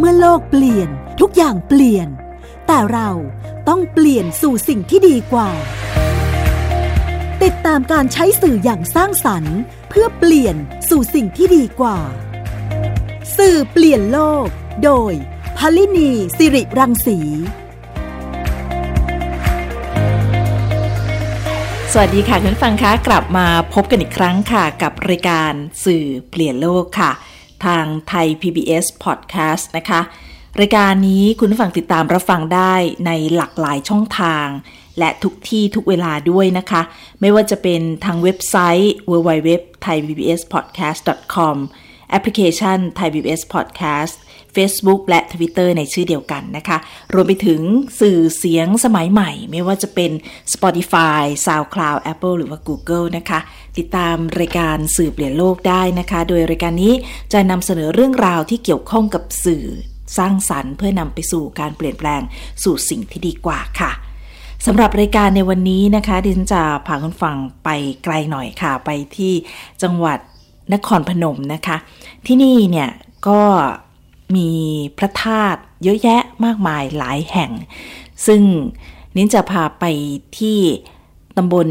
เมื่อโลกเปลี่ยนทุกอย่างเปลี่ยน แต่เราต้องเปลี่ยนสู่สิ่งที่ดีกว่า ติดตามการใช้สื่ออย่างสร้างสรรค์ เพื่อเปลี่ยนสู่สิ่งที่ดีกว่า สื่อเปลี่ยนโลก โดยพลินีสิริรังสีสวัสดีค่ะคุณฟังคะกลับมาพบกันอีกครั้งค่ะ กับรายการสื่อเปลี่ยนโลกค่ะ ทางไทย PBS Podcast นะคะ รายการนี้คุณผู้ฟังติดตามรับฟังได้ในหลากหลายช่องทาง และทุกที่ทุกเวลาด้วยนะคะ ไม่ว่าจะเป็นทางเว็บไซต์ www.thaipbspodcast.com แอปพลิเคชัน Thai PBS Podcast Facebook และ Twitter ในชื่อเดียวกันนะคะ รวมไปถึงสื่อเสียงสมัยใหม่ ไม่ว่าจะเป็น Spotify, SoundCloud, Apple หรือว่า Google นะคะ ติดตามรายการสื่อเปลี่ยนโลกได้นะคะ โดยรายการนี้จะนำเสนอเรื่องราวที่เกี่ยวข้องกับสื่อสร้างสรรค์ เพื่อนำไปสู่การเปลี่ยนแปลงสู่สิ่งที่ดีกว่าค่ะสำหรับรายการในวันนี้นะคะ ดิฉันจะพาคุณฟังไปไกลหน่อยค่ะ ไปที่จังหวัดนครพนมนะคะ ที่นี่เนี่ยก็ มีพระธาตุเยอะแยะมากมายหลายแห่ง ซึ่งนิ้นจะพาไปที่ตำบล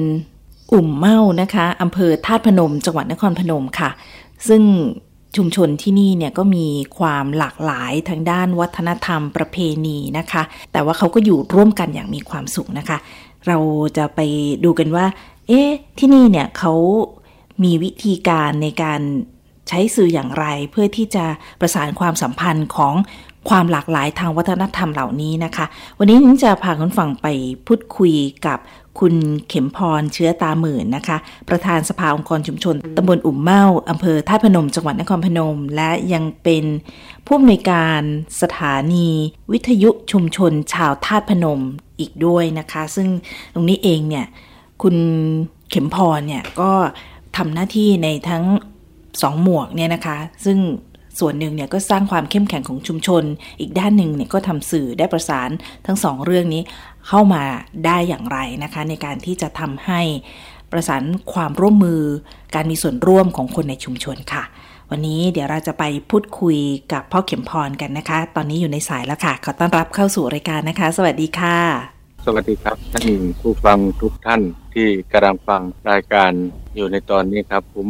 อุ่มเมานะคะอำเภอธาตุพนม จังหวัดนครพนมค่ะ ซึ่งชุมชนที่นี่เนี่ยก็มีความหลากหลายทางด้านวัฒนธรรมประเพณีนะคะ แต่ว่าเขาก็อยู่ร่วมกันอย่างมีความสุขนะคะ เราจะไปดูกันว่า เอ๊ะที่นี่เนี่ยเขามีวิธีการในการ ใช้สื่ออย่างไรเพื่อที่จะประสานความสัมพันธ์ของความหลากหลายทางวัฒนธรรมเหล่านี้นะคะ วันนี้นิ้งจะพาคุณฟังไปพูดคุยกับคุณเข็มพรเชื้อตาหมื่นนะคะ ประธานสภาองค์กรชุมชนตำบลอุ่มเมาอำเภอท่าพนม จังหวัดนครพนม และยังเป็นผู้อำนวยการสถานี วิทยุชุมชนชาวท่าพนมอีกด้วยนะคะ ซึ่งตรงนี้เองเนี่ยคุณเข็มพรเนี่ยก็ทำหน้าที่ในทั้ง สองหมวกเนี่ยนะคะ ซึ่งส่วนหนึ่งเนี่ยก็สร้างความเข้มแข็งของชุมชน อีกด้านหนึ่งเนี่ยก็ทำสื่อได้ประสานทั้งสองเรื่องนี้เข้ามาได้อย่างไรนะคะ ในการที่จะทำให้ประสานความร่วมมือ การมีส่วนร่วมของคนในชุมชนค่ะ วันนี้เดี๋ยวเราจะไปพูดคุยกับพ่อเข็มพรกันนะคะ ตอนนี้อยู่ในสายแล้วค่ะ ขอต้อนรับเข้าสู่รายการนะคะ สวัสดีค่ะ สวัสดีครับท่านผู้ฟังทุกท่านที่กำลังฟังรายการอยู่ในตอนนี้ครับ ผม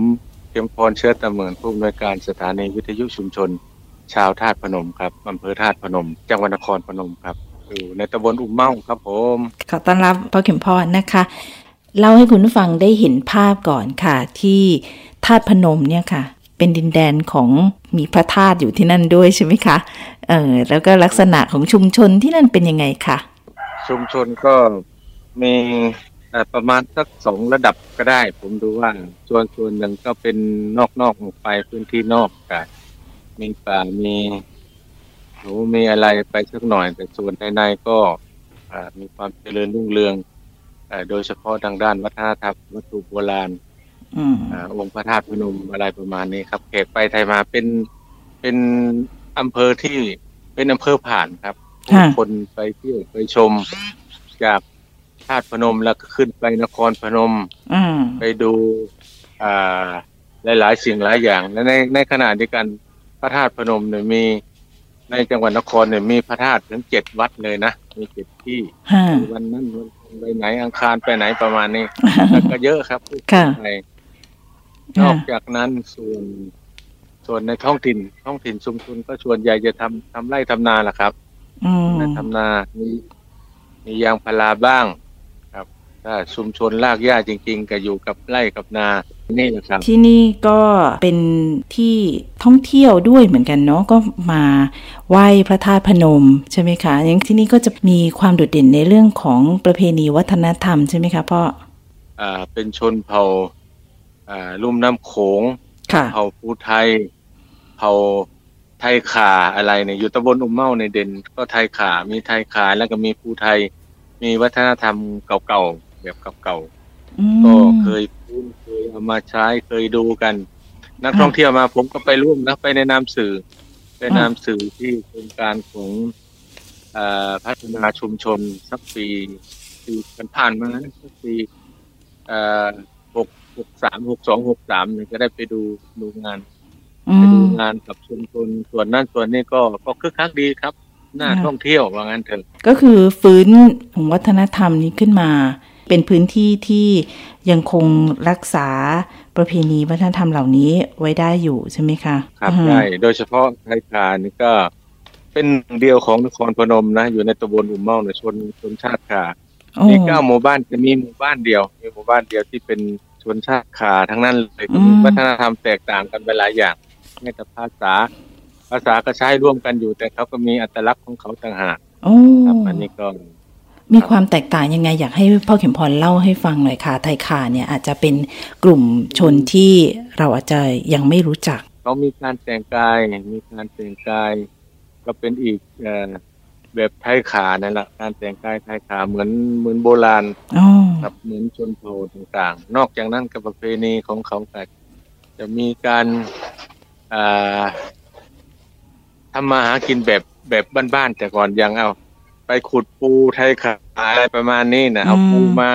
ข็มพรเชื้อตะเหมือนผู้อำนวยการสถานีวิทยุชุมชน ชาวธาตุพนมครับอำเภอธาตุพนม จังหวัดนครพนมครับอยู่ในตำบลอุ้มเมาครับผมขอต้อนรับพ่อเข็มพรนะคะเล่าให้คุณผู้ฟังได้เห็นภาพก่อนค่ะ ที่ธาตุพนมเนี่ยค่ะ เป็นดินแดนของมีพระธาตุอยู่ที่นั่นด้วยใช่ไหมคะเออแล้วก็ลักษณะของชุมชนที่นั่นเป็นยังไงคะชุมชนก็มี ประมาณสักสองระดับก็ได้ ผมดูว่าส่วนส่วนหนึ่งก็เป็นนอกนอกออกไปพื้นที่นอกกันมีป่ามีหนูมีอะไรไปสักหน่อย แต่ส่วนในในก็มีความเจริญรุ่งเรืองโดยเฉพาะทางด้านวัฒนธรรมวัตถุโบราณองค์พระธาตุพนมอะไรประมาณนี้ครับแขกไปไทยมาเป็นเป็นอำเภอที่เป็นอำเภอผ่านครับ คนไปเที่ยวไปชมจาก ธาตุพนมแล้วก็ขึ้นไปนครพนมไปดูอ่าหลายๆสิ่งหลายอย่าง และในในขณะเดียวกันพระธาตุพนมเนี่ยมีในจังหวัดนครเนี่ยมีพระธาตุถึงเจ็ดวัดเลยนะมีเจ็ดที่วันนั้นวันไปไหนอังคารไปไหนประมาณนี้แล้วก็เยอะครับไปนอกจากนั้นส่วนส่วนในท้องถิ่น ท้องถิ่นชุมชนก็ชวนใหญ่จะทำทำไร่ทำนาแหละครับทำนามีมียางพาราบ้าง ถ้าชุมชนลากหญ้าจริง ๆ ก็อยู่กับไร่กับนานี่นะครับที่นี่ก็เป็นที่ท่องเที่ยวด้วยเหมือนกันเนาะก็มาไหว้พระธาตุพนมใช่ไหมคะอย่างที่นี่ก็จะมีความโดดเด่นในเรื่องของประเพณีวัฒนธรรมใช่ไหมคะพ่ออ่าเป็นชนเผ่าอ่าลุ่มน้ำโขงเผ่าภูไทยเผ่าไทยขาอะไรเนี่ยอยู่ตำบลอุ้มเมาในเด่น ก็ไทยขามีไทยขาแล้วก็มีภูไทยมีวัฒนธรรมเก่าๆ แบบเก่าๆก็เคยพูดเคยเอามาใช้เคยดูกัน นักท่องเที่ยวมาผมก็ไปร่วมนะไปในนามสื่อไปนามสื่อที่โครงการของพัฒนาชุมชนสักปีปีกันผ่านมาสักปีหกหกสามหกสองหกสามเนี่ยก็ได้ไปดูดูงานอืไปดูมงานกับชุมชนส่วนนั้นส่วนนี้ก็ก็คึกคักดีครับน่าค่ะท่องเที่ยวว่างั้นเถอะก็คือฟื้นของวัฒนธรรมนี้ขึ้นมา เป็นพื้นที่ที่ยังคงรักษาประเพณีวัฒนธรรมเหล่านี้ไว้ได้อยู่ใช่ไหมคะครับอืมใช่โดยเฉพาะไทยคานี่ก็เป็นหนึ่งเดียวของนครพนมนะ อยู่ในตำบลอุ่มเมาในชนชนชาติคาโอ้มีเก้าหมู่บ้านจะมีหมู่บ้านเดียว มีหมู่บ้านเดียวที่เป็นชนชาติคาทั้งนั้นเลยก็มีวัฒนธรรมแตกต่างกันไปหลายอย่างแม้แต่ภาษา ภาษาก็ใช้ร่วมกันอยู่ แต่เขาก็มีอัตลักษณ์ของเขาต่างหากโอ้ครับอันนี้ก็ มีความแตกต่างยังไง อยากให้พ่อเข็มพรเล่าให้ฟังหน่อยค่ะ ไทยคาเนี่ยอาจจะเป็นกลุ่มชนที่เราอาจจะยังไม่รู้จัก เขามีการแต่งกาย มีการแต่งกาย ก็เป็นอีกเอ่อแบบไทยขานั่นแหละการแต่งกายไทยขาเหมือนเหมือนโบราณอ๋อครับเหมือนชนเผ่าต่างๆ นอกจากนั้นกับประเพณีของเขาก็จะมีการอ่าทำมาหากินแบบแบบบ้านๆแต่ก่อนยังเอา ไปขุดปูไทยขาอะไรประมาณนี้นะเอาปูมา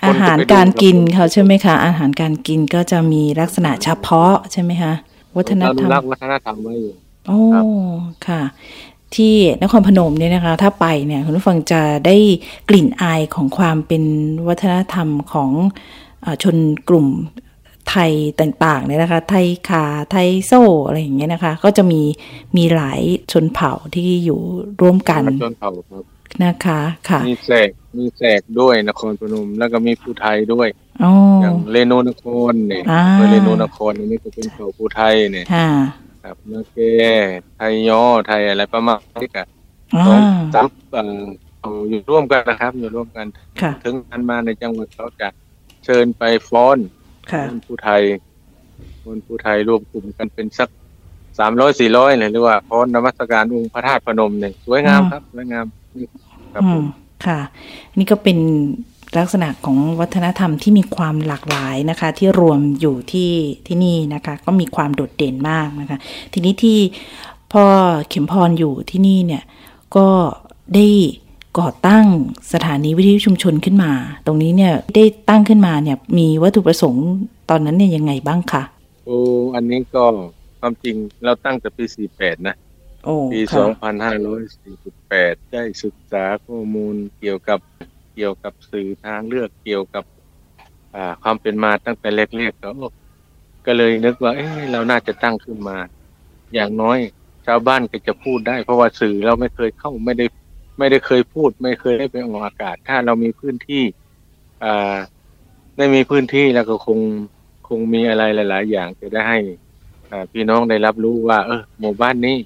คอานก็หารไปดูการกินครับเขาใช่ไหมคะ อาหารการกินก็จะมีลักษณะเฉพาะใช่ไหมคะ วัฒนธรรอนุมรักษ์วัฒนธรรมไว้อยู่โอ้ครับค่ะ ที่นครพนมเนี่ยนะคะ ถ้าไปเนี่ยคุณผู้ฟังจะได้กลิ่นอายของความเป็นวัฒนธรรมของอาชนกลุ่ม ไทยต่างๆเนี่ยนะคะ ไทยคาไทยโซ่อะไรอย่างเงี้ยนะคะ ก็จะมีมีหลายชนเผ่าที่อยู่ร่วมกันชนเผ่าครับนะคะค่ะ มีแสกมีแสกด้วยนครพนมแล้วก็มีภูไทยด้วยอ๋ออย่างเรโนนครเนี่ยอ่าเออเรโนนครอันนี้ก็เป็นเผ่าภูไทยเนี่ยค่ะครับนาเกไทยย่อไทยอะไรประมาณนี้กันอ๋อสองสามเอ่อเอาอยู่ร่วมกันนะครับ อยู่ร่วมกันค่ะถึงกันมาในจังหวัดเขาจะเชิญไปฟ้อน ค่ะคนผู้ไทย คนผู้ไทยรวมกลุ่มกันเป็นสักสามร้อยสี่ร้อยเลยหรือว่าฟ้อนนมัสการองค์พระธาตุพนมเนี่ยสวยงามครับสวยงามครับอืผมมค่ะ นี่ก็เป็นลักษณะของวัฒนธรรมที่มีความหลากหลายนะคะ ที่รวมอยู่ที่ที่นี่นะคะ ก็มีความโดดเด่นมากนะคะ ทีนี้ที่พ่อเข็มพรอยู่ที่นี่เนี่ย ก็ได้ ก่อตั้งสถานีวิทยุชุมชนขึ้นมา ตรงนี้เนี่ยได้ตั้งขึ้นมาเนี่ยมีวัตถุประสงค์ตอนนั้นเนี่ยยังไงบ้างคะโอ้อันนี้ก็ความจริงเราตั้งแต่ปีสี่แปดนะโอ้ปีค่ะ2548 ได้ศึกษาข้อมูลเกี่ยวกับเกี่ยวกับสื่อทางเลือกเกี่ยวกับอ่าความเป็นมาตั้งแต่เล็กๆก็ก็เลยนึกว่าเอ๊ะเราน่าจะตั้งขึ้นมา อย่างน้อยชาวบ้านก็จะพูดได้ เพราะว่าสื่อเราไม่เคยเข้าไม่ได้ ไม่ได้เคยพูด ไม่เคยได้ไปออกอากาศ ถ้าเรามีพื้นที่อ่ได้มีพื้นที่แล้วก็คงคงมีอะไรหลาย ๆ อย่างจะได้ให้พี่น้องได้รับรู้ว่า เออหมู่บ้านนี้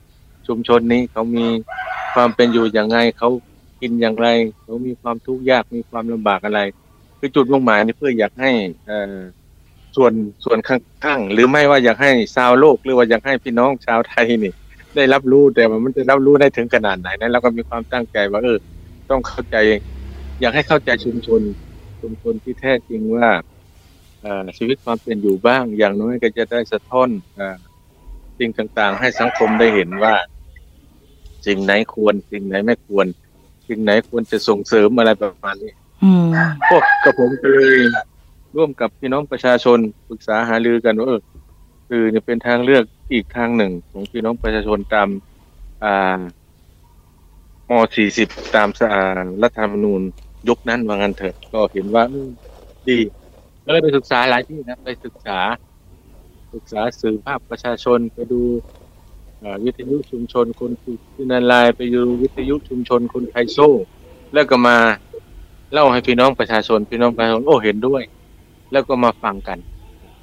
ชุมชนนี้เขามีความเป็นอยู่อย่างไงเขากินอย่างไรเขามีความทุกข์ยากมีความลำบากอะไร คือจุดมุ่งหมายนี่เพื่ออยากให้อส่วนส่วนข้างๆหรือไม่ว่าอยากให้ชาวโลก หรือว่าอยากให้พี่น้องชาวไทยนี่ ได้รับรู้แต่ว่ามันจะรับรู้ได้ถึงขนาดไหนนั้นเราก็มีความตั้งใจว่าเออ ต้องเข้าใจ อยากให้เข้าใจชุมชน ชุมชนที่แท้จริงว่าเอ่อชีวิตความเป็นอยู่บ้าง อย่างน้อยก็จะได้สะท้อนเอ่อสิ่งต่างๆ ให้สังคมได้เห็นว่า สิ่งไหนควร สิ่งไหนไม่ควร สิ่งไหนควรจะส่งเสริมอะไรประมาณนี้อืมพวกกับผมก็เลยร่วมกับพี่น้องประชาชนปรึกษาหารือกันว่าเออคือเนี่ยเป็นทางเลือก อีกทางหนึ่งของพี่น้องประชาชนตามอ่าม40 ตามสอ่ารัฐธรรมนูญยุคนั้นว่างันเถอะ ก็เห็นว่าดีก็เลยไปศึกษาหลายที่นะไปศึกษา ศึกษาสื่อภาพประชาชนไปดูวิทยุชุมชนคนที่นันลายไปดูวิทยุชุมชนคนไทยโซ่แล้วก็มาเล่าให้พี่น้องประชาชน พี่น้องประชาชนโอ้เห็นด้วย แล้วก็มาฟังกัน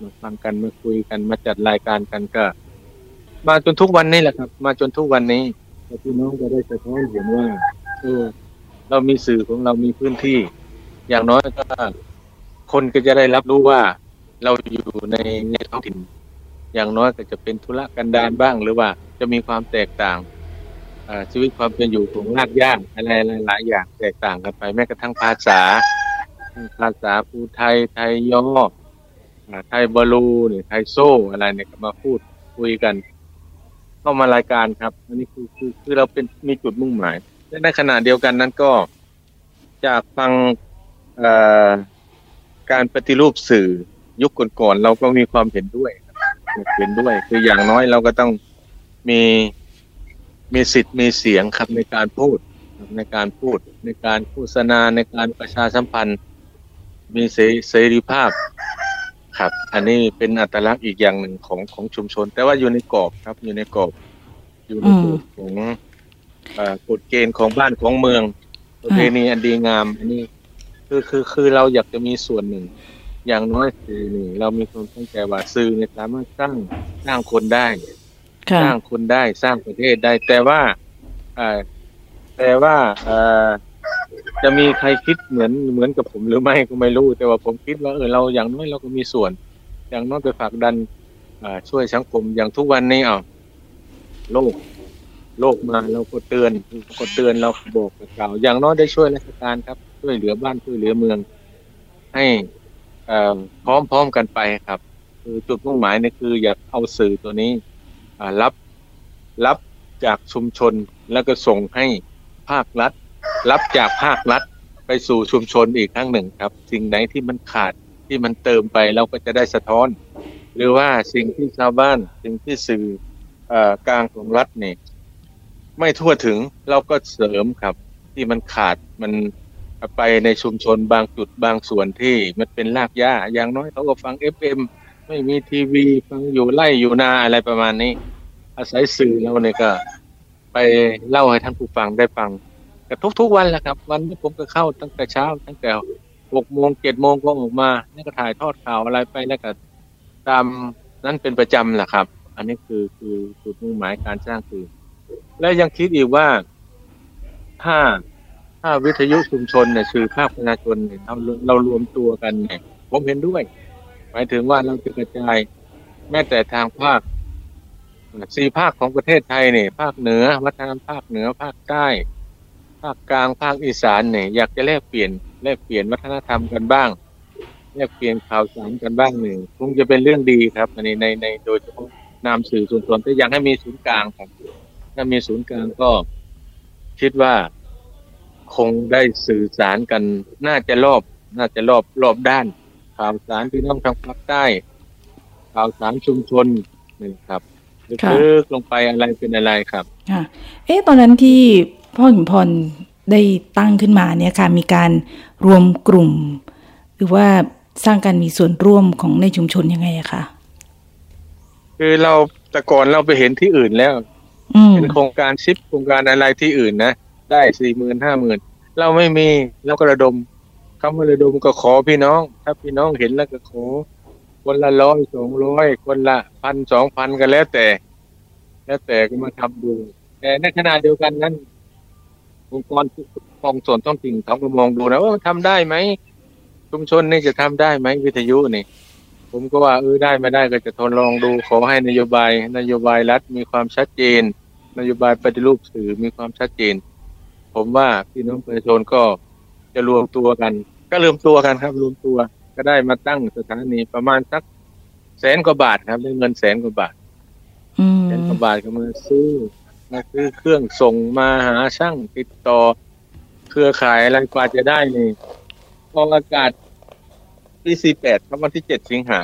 มาฟังกันมาคุยกันมาจัดรายการกันก็ มาจนทุกวันนี้แหละครับ มาจนทุกวันนี้พี่น้องก็ได้สะท้อนเห็นว่าเออเรามีสื่อของเรามีพื้นที่ อย่างน้อยก็คนก็จะได้รับรู้ว่า เราอยู่ในในท้องถิ่น อย่างน้อยก็จะเป็นธุระกันดารบ้าง หรือว่าจะมีความแตกต่างชีวิตความเป็นอยู่ของรากหญ้าอะไรหลายอย่างแตกต่างกันไป แม้กระทั่งภาษา ภาษาภูไทยไทยย่ออ่าไทยบาลูเนี่ยไทยโซ่อะไรเนี่ยมาพูดคุยกัน เข้ามารายการครับ อันนี้คือคือคือเราเป็นมีจุดมุ่งหมายและในขณะเดียวกันนั้นก็จากฟังการปฏิรูปสื่อยุคก่อนๆเราก็มีความเห็นด้วยเห็นด้วย คืออย่างน้อยเราก็ต้องมีมีสิทธิ์มีเสียงครับในการพูดในการพูด ในการโฆษณาในการประชาสัมพันธ์ มีเสรีภาพ ครับ อันนี้เป็นอัตลักษณ์อีกอย่างหนึ่งของของชุมชน แต่ว่าอยู่ในกรอบครับอยู่ในกรอบ อยู่ในกรอบของกฎเกณฑ์ของบ้านของเมืองประเพณีอันดีงาม อันนี้คือคือคือเราอยากจะมีส่วนหนึ่ง อย่างน้อยคือหนึ่งเรามีความตั้งใจว่าสื่อเนี่ยสามารถสร้างสร้างคนได้สร้างคนได้สร้างประเทศได้ แต่ว่าอ่าแต่ว่าเอ่อ จะมีใครคิดเหมือนเหมือนกับผมหรือไม่ก็ไม่รู้แต่ว่าผมคิดว่าเออเราอย่างน้อยเราก็มีส่วน อย่างน้อยไปฝากดันช่วยสังคมอย่างทุกวันนี้อะโลก โลกมาเราก็เตือนก็เตือนเราบอกกล่าวอย่างน้อยได้ช่วยราชการครับ ช่วยเหลือบ้านช่วยเหลือเมือง ให้อ่พร้อมๆกันไปครับ คือจุดมุ่งหมายนี่คือ อยากเอาสื่อตัวนี้รับรับจากชุมชนแล้วก็ส่งให้ภาครัฐ รับจากภาครัฐไปสู่ชุมชนอีกครั้งหนึ่งครับ สิ่งไหนที่มันขาดที่มันเติมไปเราก็จะได้สะท้อน หรือว่าสิ่งที่ชาวบ้านสิ่งที่สื่อกลางของรัฐนี่ไม่ทั่วถึงเราก็เสริมครับ ที่มันขาดมันไปในชุมชนบางจุดบางส่วนที่มันเป็นรากหญ้าอย่างน้อยเขาก็ฟังเอฟเอ็มไม่มีทีวีฟังอยู่ไล่อยู่นาอะไรประมาณนี้ อาศัยสื่อเราเนี่ยก็ ไปเล่าให้ท่านผู้ฟังได้ฟัง กับทุกๆวันแหละครับ วันนี้ผมก็เข้าตั้งแต่เช้า ตั้งแต่หกโมงเจ็ดโมงก็ออกมาแล้วก็ถ่ายทอดข่าวอะไรไปแล้วก็ตามนั้นเป็นประจำแหละครับ อันนี้คือคือจุดมุ่งหมายการสร้างสื่อและยังคิดอีกว่าถ้าถ้าวิทยุชุมชนเนี่ยสื่อภาคประชาชนเนี่ยเราเรารวมตัวกันเนี่ยผมเห็นด้วย หมายถึงว่าเราจะกระจาย แม้แต่ทางภาคสี่ภาคของประเทศไทยเนี่ยภาคเหนือ วัฒนธรรมภาคเหนือภาคใต้าคกลางภาคอีสานเนี่ยอยากจะแลกเปลี่ยนแลกเปลี่ยนวัฒนธรรมกันบ้างแลกเปลี่ยนข่าวสารกันบ้างหนึ่งคงจะเป็นเรื่องดีครับในในในโดยเฉพาะนามสื่อส่วนส่วนที่อยากให้มีศูนย์กลางครับ ถ้ามีศูนย์กลางก็ คิดว่าคงได้สื่อสารกัน น่าจะรอบ น่าจะรอบรอบด้าน ข่าวสารที่น้องทางภาคใต้ ข่าวสารชุมชนนี่ครับลึกลงไปอะไรเป็นอะไรครับ ค่ะ เอ๊ะตอนนั้นที่ พ่อหิมพรได้ตั้งขึ้นมาเนี่ยค่ะมีการรวมกลุ่ม หรือว่าสร้างการมีส่วนร่วมของในชุมชนยังไงอะคะคือเราแต่ก่อนเราไปเห็นที่อื่นแล้วเป็นโครงการชิปโครงการอะไรที่อื่นนะได้สี่หมื่นห้าหมื่นเราไม่มีเราก็ระดมคำว่าระดมก็ขอพี่น้อง ถ้าพี่น้องเห็นแล้วก็ขอ คนละร้อยสองร้อยคนละพันสองพันกันแล้วแต่ แล้วแต่ก็มาทำดู แต่ในขณะเดียวกันนั้น องค์กรกองส่วนต้องติ่งเขาก็มองดูนะว่าทำได้ไหมชุมชนนี่จะทำได้ไหมวิทยุนี่ ผมก็ว่าเออได้ไม่ได้ก็จะทดลองดูขอให้นโยบาย นโยบายรัฐมีความชัดเจน นโยบายปฏิรูปสื่อมีความชัดเจน ผมว่าพี่น้องประชาชนก็จะรวมตัวกัน ก็รวมตัวกันครับ รวมตัวก็ได้มาตั้งสถานีประมาณสักแสนกว่าบาทครับได้เงินแสนกว่าบาทแสนกว่าบาทก็มาซื้อ มาซื้อเครื่องส่งมาหาช่างติดต่อ เครือข่ายอะไรกว่าจะได้นี่กองอากาศปีสี่แปดครับวันที่เจ็ดสิงหา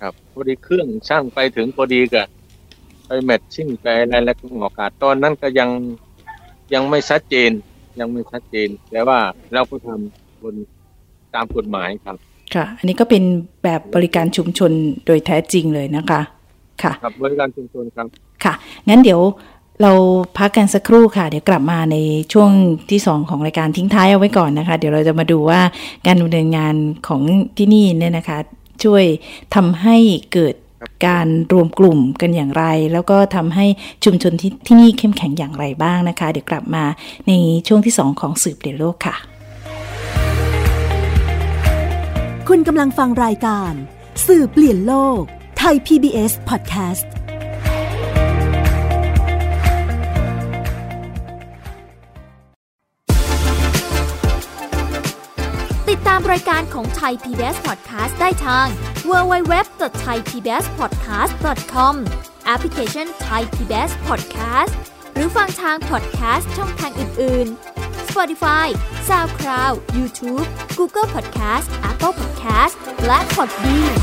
ครับพอดีเครื่องช่างไปถึงพอดีกับไปแมทชิ่งไปอะไรแล้วก็อากาศตอนนั้นก็ยังยังไม่ชัดเจน ยังไม่ชัดเจน แต่ว่าเราก็ทำบนตามกฎหมายครับ ค่ะ อันนี้ก็เป็นแบบบริการชุมชนโดยแท้จริงเลยนะคะ ค่ะ ครับบริการชุมชนครับ ค่ะ งั้นเดี๋ยว เราพักกันสักครู่ค่ะ เดี๋ยวกลับมาในช่วงที่สองของรายการทิ้งท้ายเอาไว้ก่อนนะคะ เดี๋ยวเราจะมาดูว่าการดำเนินงานของที่นี่เนี่ยนะคะ ช่วยทำให้เกิดการรวมกลุ่มกันอย่างไร แล้วก็ทำให้ชุมชนที่ที่นี่เข้มแข็งอย่างไรบ้างนะคะ เดี๋ยวกลับมาในช่วงที่สองของสืบเปลี่ยนโลกค่ะ คุณกำลังฟังรายการ สื่อเปลี่ยนโลกไทย PBS Podcast ามรายการของไทย PBS Podcast ได้ทาง www.thaipbspodcast.com แอปพลิเคชัน Thai PBS Podcast หรือฟังทาง podcast ช่องทางอื่น ๆ Spotify SoundCloud YouTube Google Podcast Apple Podcast และ Podbean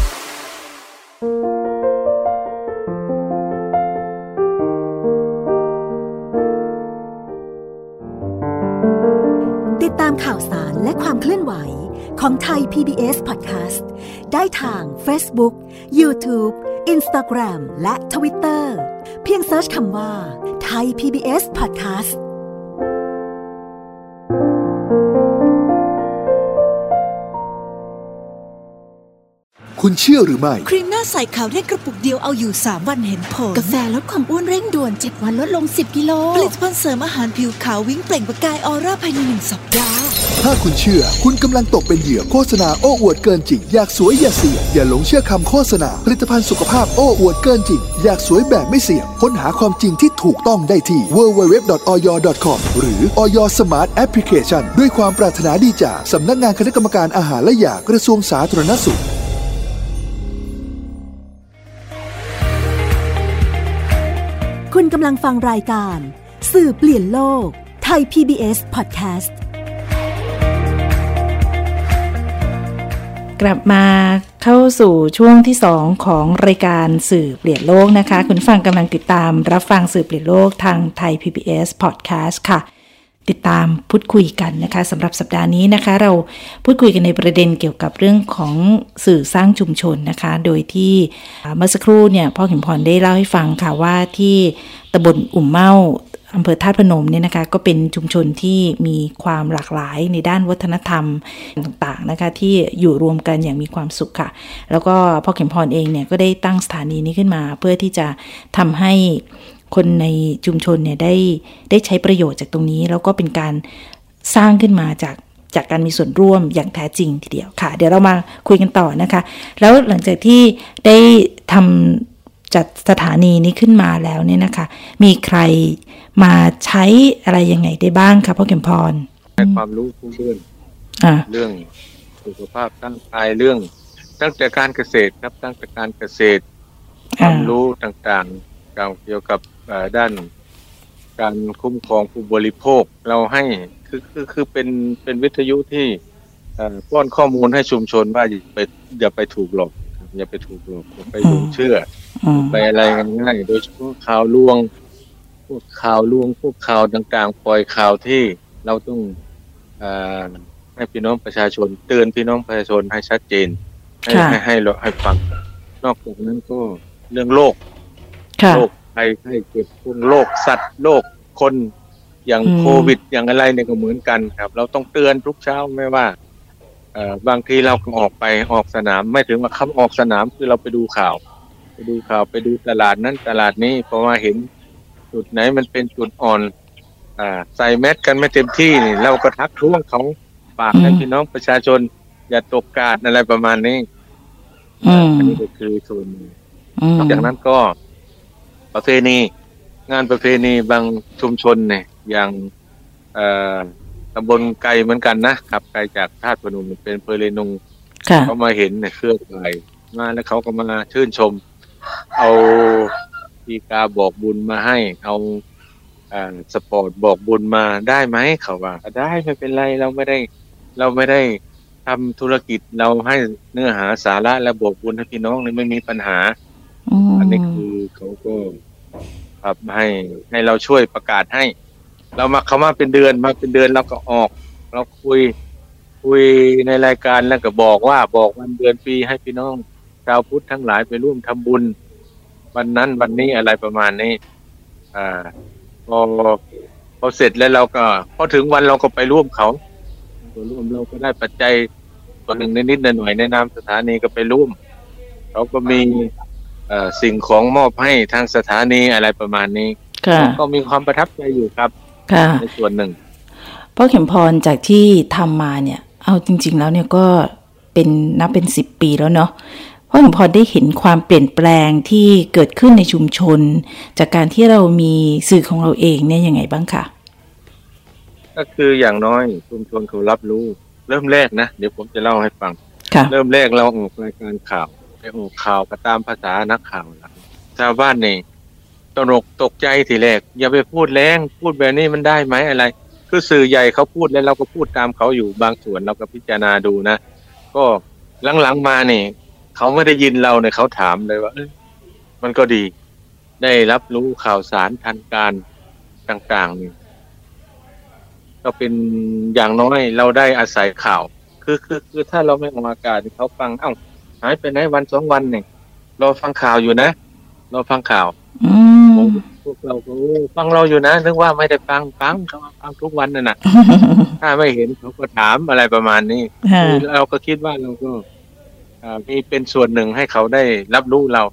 ติดตามข่าวสารและความเคลื่อนไหว ของไทย PBS Podcast ได้ทาง Facebook, YouTube, Instagram และ Twitter เพียงเซิร์ชคำว่าไทย PBS Podcast คุณเชื่อหรือไม่ ครีมหน้าใสขาวเร่งกระปุกเดียวเอาอยู่ 3 วันเห็นผล กาแฟลดความอ้วนเร่งด่วน 7 วันลดลง 10 กิโล ผลิตภัณฑ์เสริมอาหารผิวขาววิ่งเปล่งประกายออร่าภายในหนึ่งสัปดาห์ ถ้าคุณเชื่อ คุณกำลังตกเป็นเหยื่อโฆษณาโอ้อวดเกินจริง อยากสวยอย่าเสี่ยงอย่าหลงเชื่อคำโฆษณา ผลิตภัณฑ์สุขภาพโอ้อวดเกินจริง อยากสวยแบบไม่เสี่ยง ค้นหาความจริงที่ถูกต้องได้ที่ www.oy.com หรือ Oy Smart Application ด้วยความปรารถนาดีจากสำนักงานคณะกรรมการอาหารและยากระทรวงสาธารณสุขคุณกำลังฟังรายการ สื่อเปลี่ยนโลก ไทย PBS Podcast กลับมาเข้าสู่ช่วงที่ 2 ของรายการสื่อเปลี่ยนโลกนะคะ คุณฟังกำลังติดตามรับฟังสื่อเปลี่ยนโลกทางไทย PBS Podcast ค่ะ ติดตามพูดคุยกันนะคะสำหรับสัปดาห์นี้นะคะ เราพูดคุยกันในประเด็นเกี่ยวกับเรื่องของสื่อสร้างชุมชนนะคะ โดยที่เมื่อสักครู่เนี่ยพ่อข็มพรได้เล่าให้ฟังค่ะว่าที่ตำบลอุ่มเมา อำเภอธาตุพนมเนี่ยนะคะก็เป็นชุมชนที่มีความหลากหลายในด้านวัฒนธรรมต่างๆนะคะที่อยู่รวมกันอย่างมีความสุขค่ะ แล้วก็พ่อเข็มพรเองเนี่ยก็ได้ตั้งสถานีนี้ขึ้นมาเพื่อที่จะทำให้คนในชุมชนเนี่ยได้ได้ใช้ประโยชน์จากตรงนี้ แล้วก็เป็นการสร้างขึ้นมาจากจากการมีส่วนร่วมอย่างแท้จริงทีเดียวค่ะ เดี๋ยวเรามาคุยกันต่อนะคะ แล้วหลังจากที่ได้ทำ จัดสถานีนี้ขึ้นมาแล้วเนี่ยนะคะ มีใครมาใช้อะไรยังไงได้บ้างคะพ่อเข็มพรให้ความรู้ทุกเรื่องอ่าเรื่องสุขภาพร่างกายเรื่อง ตั้งแต่การเกษตรครับตั้งแต่การเกษตรคอ่าวามรู้ต่างๆเกี่ยวกับเอ่อด้านการคุ้มครองผู้บริโภคเราให้คือคือคือเป็นเป็นวิทยุที่เอ่อป้อนข้อมูลให้ชุมชนว่าอย่าไปอย่าไปถูกหลอกครับ อย่าไปถูกหลอกอย่าไปหลงเชื่ออืมไปอะไรกันง่ายโดยเฉพาะข่าวลวง พวกข่าวลวง พวกข่าวต่างๆปล่อยข่าวที่เราต้องเออให้พี่น้องประชาชน เตือนพี่น้องประชาชนให้ชัดเจน ให้ค่ะให้ให้เราให้ฟัง นอกจากนั้นก็เรื่องโรคค่ะโรคภัยไข้เจ็บพวกโรคสัตว์โรคคนอย่างอืมโควิดอย่างอะไรเนี่ยก็เหมือนกันครับ เราต้องเตือนทุกเช้าไม่ว่าเอ่อ บางทีเราก็ออกไปออกสนาม ไม่ถึงว่าคำออกสนามคือเราไปดูข่าว ไปดูข่าวไปดูตลาดนั้นตลาดนี้เพราะว่าเห็นจุดไหนมันเป็นจุดอ่อนอ่าใส่แมสกันไม่เต็มที่นี่เราก็ทักท้วงเขาฝากให้อืมพี่น้องประชาชน อย่าตกกาดอะไรประมาณนี้อืมอันนี้ก็คือส่วนหนึ่งอืมนอกจากนั้นก็ประเพณี งานประเพณีบางชุมชนเนี่ยอย่างเอ่อ ตำบลไกลเหมือนกันนะครับไกลจากธาตุพนมเป็นเพลนงค่ะเขามาเห็นเนี่ยเครื่องไก่มาแล้วเขาก็มาชื่นชม เอาปีกาบอกบุญมาให้ เอาอ่าสปอร์ตบอกบุญมาได้ไหมเขาว่า ได้ไม่เป็นไรเราไม่ได้ เราไม่ได้ทำธุรกิจเราให้เนื้อหาสาระและบอกบุญให้พี่น้องเลยไม่มีปัญหามอันนี้คือเขาก็ครับให้ให้เราช่วยประกาศให้ เรามาเขามาเป็นเดือนมาเป็นเดือนเราก็ออก เราคุยคุยในรายการแล้วก็บอกว่าบอกวันเดือนปีให้พี่น้องชาวพุทธทั้งหลายไปร่วมทำบุญ วันนั้นวันนี้อะไรประมาณนี้ อ่าพอพอเสร็จแล้วเราก็พอถึงวันเราก็ไปร่วมเขาไปร่วมเราก็ได้ปัจจัยส่วนหนึ่งนิดๆหน่อยๆในนามสถานีก็ไปร่วมเขาก็มีเอ่อสิ่งของมอบให้ทางสถานีอะไรประมาณนี้ค่ะก็มีความประทับใจอยู่ครับ ค่ะ ในส่วนหนึ่งพ่อเข็มพรจากที่ทำมาเนี่ย เอาจริง ๆ แล้วเนี่ยก็เป็นนับเป็นสิบปีแล้วเนาะพ่อเข็มพรได้เห็นความเปลี่ยนแปลงที่เกิดขึ้นในชุมชน จากการที่เรามีสื่อของเราเองเนี่ยยังไงบ้างคะก็คืออย่างน้อยชุมชนเขารับรู้ เริ่มแรกนะ เดี๋ยวผมจะเล่าให้ฟังค่ะเริ่มแรกเราออกรายการข่าวไปออกข่าวก็ตามภาษานักข่าวนะชาวบ้านนี่ ตระหนกตกใจทีแรกอย่าไปพูดแรงพูดแบบนี้มันได้ไหมอะไร คือสื่อใหญ่เขาพูดแล้วเราก็พูดตามเขาอยู่บางส่วนเราก็พิจารณาดูนะก็หลังๆมาเนี่ยเขาไม่ได้ยินเราเนี่ยเขาถามเลยว่ามันก็ดี ได้รับรู้ข่าวสารทันการต่างๆนี่ก็เป็นอย่างน้อยเราได้อาศัยข่าว คือคือคือถ้าเราไม่ออกอากาศเขาฟังเอ้าหายไปไหนวันสองวันเนี่ยรอฟังข่าวอยู่นะรอฟังข่าว อืมพวกเราก็โอ้ฟังเราอยู่นะนึกว่าไม่ได้ฟังฟังเขาฟังทุกวันนั่นน่ะถ้าไม่เห็นเขาก็ถามอะไรประมาณนี้ค่ะคือเราก็คิดว่าเราก็อ่ามีเป็นส่วนหนึ่งให้เขาได้รับรู้เรา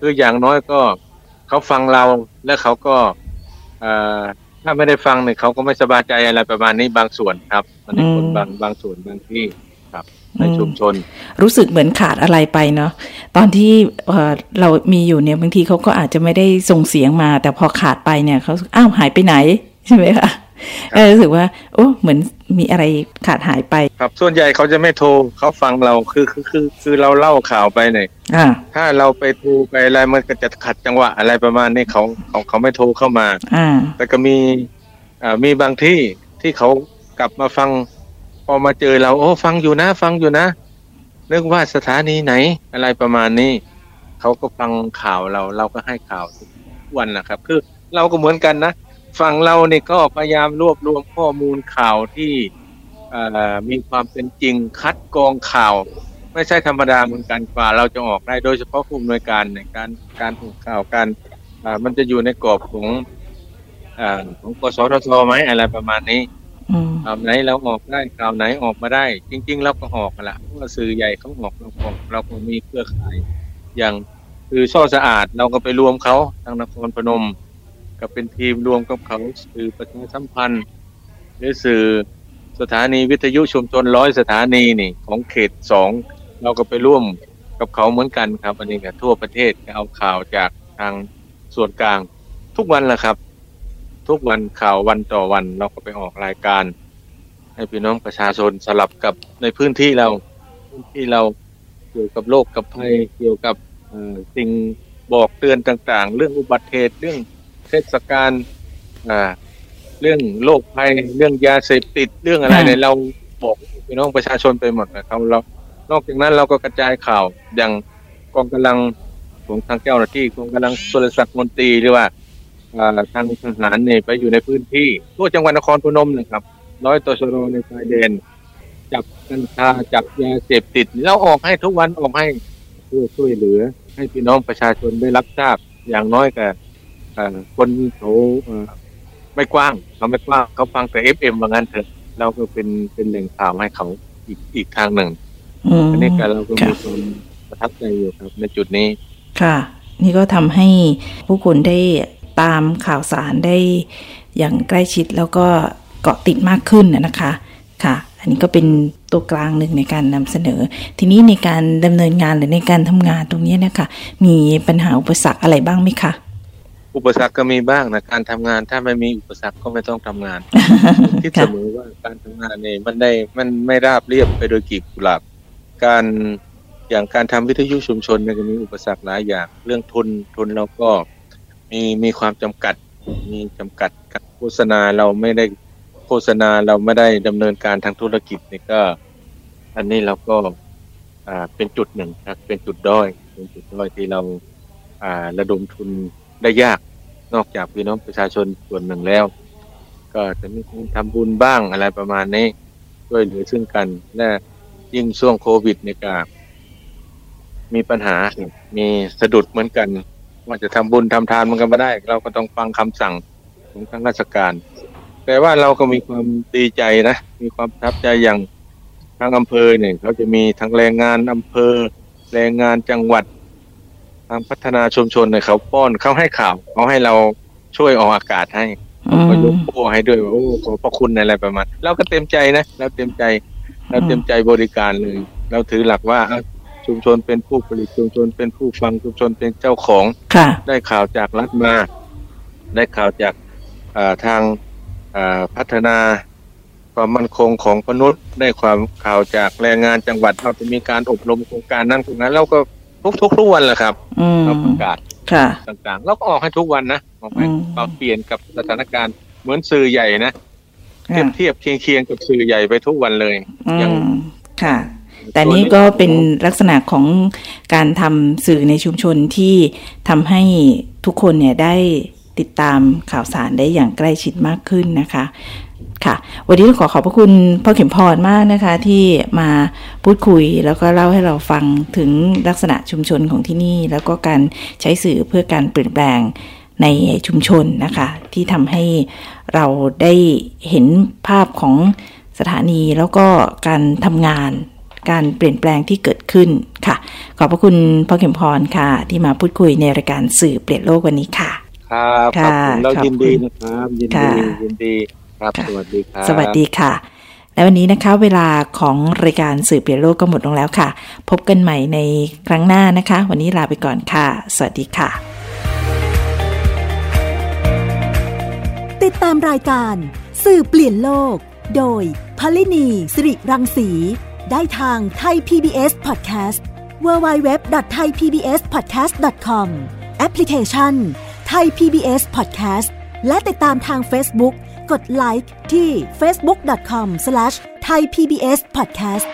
คืออย่างน้อยก็เขาฟังเราแล้วเขาก็อ่าถ้าไม่ได้ฟังเนี่ยเขาก็ไม่สบายใจอะไรประมาณนี้บางส่วนครับ มันในคนบางบางส่วนบางที่ครับ ในชุมชน รู้สึกเหมือนขาดอะไรไปเนาะตอนที่เอ่อเรามีอยู่เนี่ยบางทีเขาก็อาจจะไม่ได้ส่งเสียงมา แต่พอขาดไปเนี่ยเขาอ้าวหายไปไหนใช่ไหมคะก็รู้สึกว่า โอ้เหมือนมีอะไรขาดหายไป ครับส่วนใหญ่เขาจะไม่โทรเขาฟังเราคือคือคือคือเราเล่าข่าวไปเนี่ยอ่าถ้าเราไปโทรไปอะไรมันก็จะขัดจังหวะอะไรประมาณนี้เขาเขาเขาไม่โทรเข้ามาอ่าแต่ก็มีอ่ามีบางที่ที่เขากลับมาฟัง พอมาเจอเราโอ้ฟังอยู่นะ ฟังอยู่นะนึกว่าสถานีไหน อะไรประมาณนี้เขาก็ฟังข่าวเรา เราก็ให้ข่าวทุกวันนะครับ คือเราก็เหมือนกันนะฝั่งเราเนี่ยก็พยายามรวบรวมข้อมูลข่าวที่มีความเป็นจริงคัดกรองข่าว ไม่ใช่ธรรมดาเหมือนกันกว่า เราจะออกได้โดยเฉพาะผู้อำนวยการในการการออกข่าวการมันจะอยู่ในกรอบของอของกสทชไหมอะไรประมาณนี้ อืมข่าวไหนเราออกได้ข่าวไหนออกมาได้ จริง ๆ เราก็ออกละเพราะว่าสื่อใหญ่เขาออกเราออกเราก็มีเครือข่าย อย่างคือช่อสะอาดเราก็ไปรวมเขาทางนครพนม ก็เป็นทีมรวมกับเขาสื่อประชาสัมพันธ์ หรือสื่อสถานีวิทยุชุมชนร้อยสถานีนี่ ของเขตสองเราก็ไปร่วมกับเขาเหมือนกันครับ อันนี้ก็ทั่วประเทศเอาข่าวจากทางส่วนกลางทุกวันแหละครับ ทุกวันข่าววันต่อวันเราก็ไปออกรายการ ให้พี่น้องประชาชนสลับกับในพื้นที่เราพื้นที่เราเกี่ยวกับโรคกับภัยเกี่ยวกับเอ่อสิ่งบอกเตือนต่างๆ เรื่องอุบัติเหตุเรื่องเทศกาลอ่าเรื่องโรคภัยเรื่องยาเสพติดเรื่องอะไรค่ะเนี่ยเราบอกพี่น้องประชาชนไปหมดนะครับเรานอกจากนั้นเราก็กระจายข่าวอย่างกองกำลังของทางเจ้าหน้าที่กองกำลังสุรศักดิ์มนตรีหรือว่าอ่า ทางทหารเนี่ยไปอยู่ในพื้นที่ทั่วจังหวัดนครพนมนะครับ ร้อยตชรในชายแดน จับกัญชาจับยาเสพติดเราออกให้ทุกวันออกให้เพื่อช่วยเหลือ ให้พี่น้องประชาชนได้รับทราบอย่างน้อยก็อ่าคนเขาเอ่อไม่กว้างเขาไม่กว้างเขาฟังแต่เอฟเอ็มว่างั้นเถอะเราก็เป็นเป็นแหล่งข่าวให้เขาอีกอีกทางหนึ่งอืมอันนี้ก็เราก็มีค่ะความประทับใจอยู่ครับในจุดนี้ ค่ะ นี่ก็ทำให้ผู้คนได้ ตามข่าวสารได้อย่างใกล้ชิดแล้วก็เกาะติดมากขึ้นนะนะคะค่ะ อันนี้ก็เป็นตัวกลางหนึ่งในการนำเสนอ ทีนี้ในการดำเนินงานหรือในการทำงานตรงนี้นะคะมีปัญหาอุปสรรคอะไรบ้างไหมคะอุปสรรคก็มีบ้างนะการทำงานถ้าไม่มีอุปสรรคก็ไม่ต้องทำงานคิดเสค่ะมอว่าการทำงานเนี่ยมันได้มันไม่ราบเรียบไปโดยกลีบกุหลาบการอย่างการทำวิทยุชุมชนเนี่ยก็มีอุปสรรคหลายอย่าง เรื่องทุนทุนเราก็ มีมีความจำกัด มีจำกัดการโฆษณาเราไม่ได้โฆษณาเราไม่ได้ดำเนินการทางธุรกิจนี่ก็ อันนี้เราก็อ่าเป็นจุดหนึ่งครับเป็นจุดด้อย เป็นจุดด้อยที่เราอ่าระดมทุนได้ยากนอกจากพี่น้องประชาชนส่วนหนึ่งแล้ว ก็จะมีการทำบุญบ้างอะไรประมาณนี้ช่วยเหลือซึ่งกันและยิ่งช่วงโควิดเนี่ยก็มีปัญหามีสะดุดเหมือนกัน ว่าจะทำบุญทำทานมันก็ไม่ได้ เราก็ต้องฟังคำสั่งของทางราชการ แต่ว่าเราก็มีความดีใจนะ มีความประทับใจอย่างทางอำเภอเนี่ยเขาจะมีทั้งแรงงานอำเภอ แรงงานจังหวัดทางพัฒนาชุมชนเนี่ยเขาป้อนเขาให้ข่าวเขาให้เราช่วยออกอากาศให้อืมก็ยกโป้ให้ด้วยว่าโอ้ขอบพระคุณอะไรประมาณเราก็เต็มใจนะเราเต็มใจ เราเต็มใจบริการเลย เราถือหลักว่าเอ้า ชุมชนเป็นผู้ผลิตชุมชนเป็นผู้ฟังชุมชนเป็นเจ้าของค่ะได้ข่าวจากรัฐมา ได้ข่าวจากอ่าทางอ่าพัฒนาความมั่นคงของมนุษย์ได้ความข่าวจากแรงงานจังหวัดเราจะมีการอบรมโครงการนั้นโครงนั้นเราก็ทุกทุกทุกวันแหละครับอืมเราประกาศค่ะต่างๆเราก็ออกให้ทุกวันนะออกให้อืมปรับเปลี่ยนกับสถานการณ์เหมือนสื่อใหญ่นะเทียบค่ะเทียบเคียงเคียงกับสื่อใหญ่ไปทุกวันเลยอือย่างมค่ะ แต่นี่ก็เป็นลักษณะของการทำสื่อในชุมชนที่ทำให้ทุกคนเนี่ยได้ติดตามข่าวสารได้อย่างใกล้ชิดมากขึ้นนะคะค่ะ วันนี้ต้องขอขอบพระคุณพ่อเข็มพรมากนะคะ ที่มาพูดคุยแล้วก็เล่าให้เราฟังถึงลักษณะชุมชนของที่นี่ แล้วก็การใช้สื่อเพื่อการเปลี่ยนแปลงในชุมชนนะคะ ที่ทำให้เราได้เห็นภาพของสถานีแล้วก็การทำงาน การเปลี่ยนแปลงที่เกิดขึ้นค่ะ ขอบพระคุณพ่อเข็มพรค่ะ ที่มาพูดคุยในรายการสื่อเปลี่ยนโลกวันนี้ค่ะ ครับขอบค่ะคุณแล้วขอบยินดีคุณนะครับยินค่ะดียินดีครับค่ะสวัสดีครับสวัสดีค่ะและวันนี้นะคะเวลาของรายการสื่อเปลี่ยนโลกก็หมดลงแล้วค่ะ พบกันใหม่ในครั้งหน้านะคะ วันนี้ลาไปก่อนค่ะ สวัสดีค่ะ ติดตามรายการสื่อเปลี่ยนโลก โดยพลินีสิริรังสี ได้ทางไทย PBS Podcast www.thaipbspodcast.com แอปพลิเคชัน Thai PBS Podcast และติดตามทาง Facebook กดไลค์ที่ facebook.com/thaipbspodcast